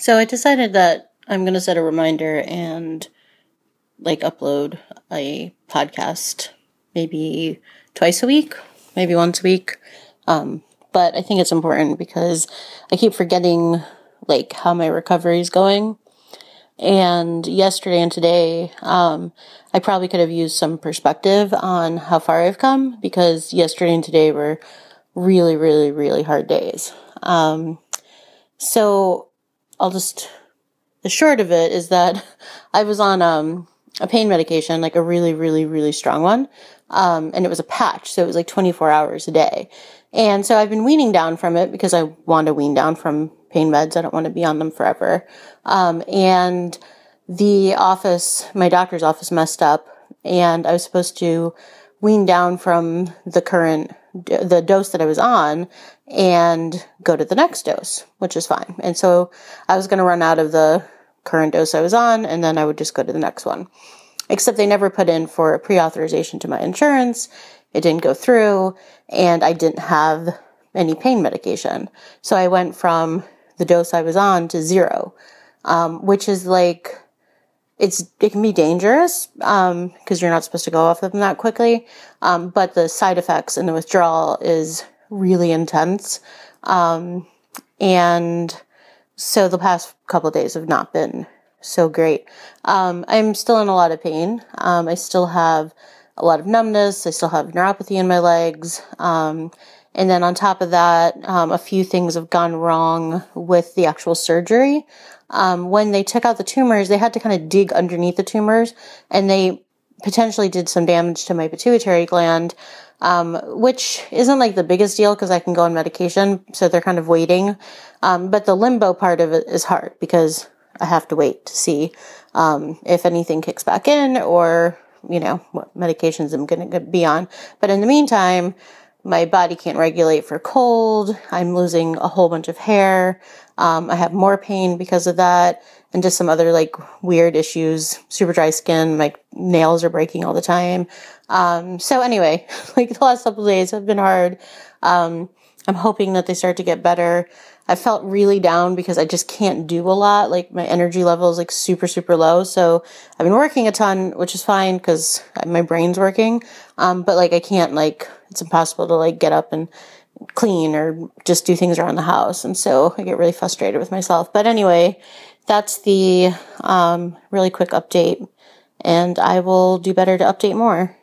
So I decided that I'm going to set a reminder and like upload a podcast maybe twice a week, maybe once a week. Um, but I think it's important because I keep forgetting like how my recovery is going. And yesterday and today, um, I probably could have used some perspective on how far I've come because yesterday and today were really, really, really hard days. Um, so I'll just, the short of it is that I was on, um, a pain medication, like a really, really, really strong one. Um, and it was a patch. So it was like 24 hours a day. And so I've been weaning down from it because I want to wean down from pain meds. I don't want to be on them forever. Um, and the office, my doctor's office messed up and I was supposed to wean down from the current, the dose that I was on and go to the next dose, which is fine. And so I was going to run out of the current dose I was on and then I would just go to the next one. Except they never put in for a pre-authorization to my insurance. It didn't go through and I didn't have any pain medication. So I went from the dose I was on to zero, um, which is like, it's, it can be dangerous, um, cause you're not supposed to go off of them that quickly. Um, but the side effects and the withdrawal is really intense. Um, and so the past couple days have not been so great. Um, I'm still in a lot of pain. Um, I still have a lot of numbness. I still have neuropathy in my legs. And then on top of that, um, a few things have gone wrong with the actual surgery. Um, when they took out the tumors, they had to kind of dig underneath the tumors and they potentially did some damage to my pituitary gland, um, which isn't like the biggest deal because I can go on medication. So they're kind of waiting. Um, but the limbo part of it is hard because I have to wait to see um, if anything kicks back in or you know, what medications I'm going to be on. But in the meantime, my body can't regulate for cold. I'm losing a whole bunch of hair. Um, I have more pain because of that and just some other like weird issues, super dry skin. My nails are breaking all the time. Um, so anyway, like the last couple days have been hard. Um, I'm hoping that they start to get better. I felt really down because I just can't do a lot. Like my energy level is like super, super low. So I've been working a ton, which is fine because my brain's working. Um, but like I can't like, it's impossible to like get up and clean or just do things around the house. And so I get really frustrated with myself. But anyway, that's the, um, really quick update and I will do better to update more.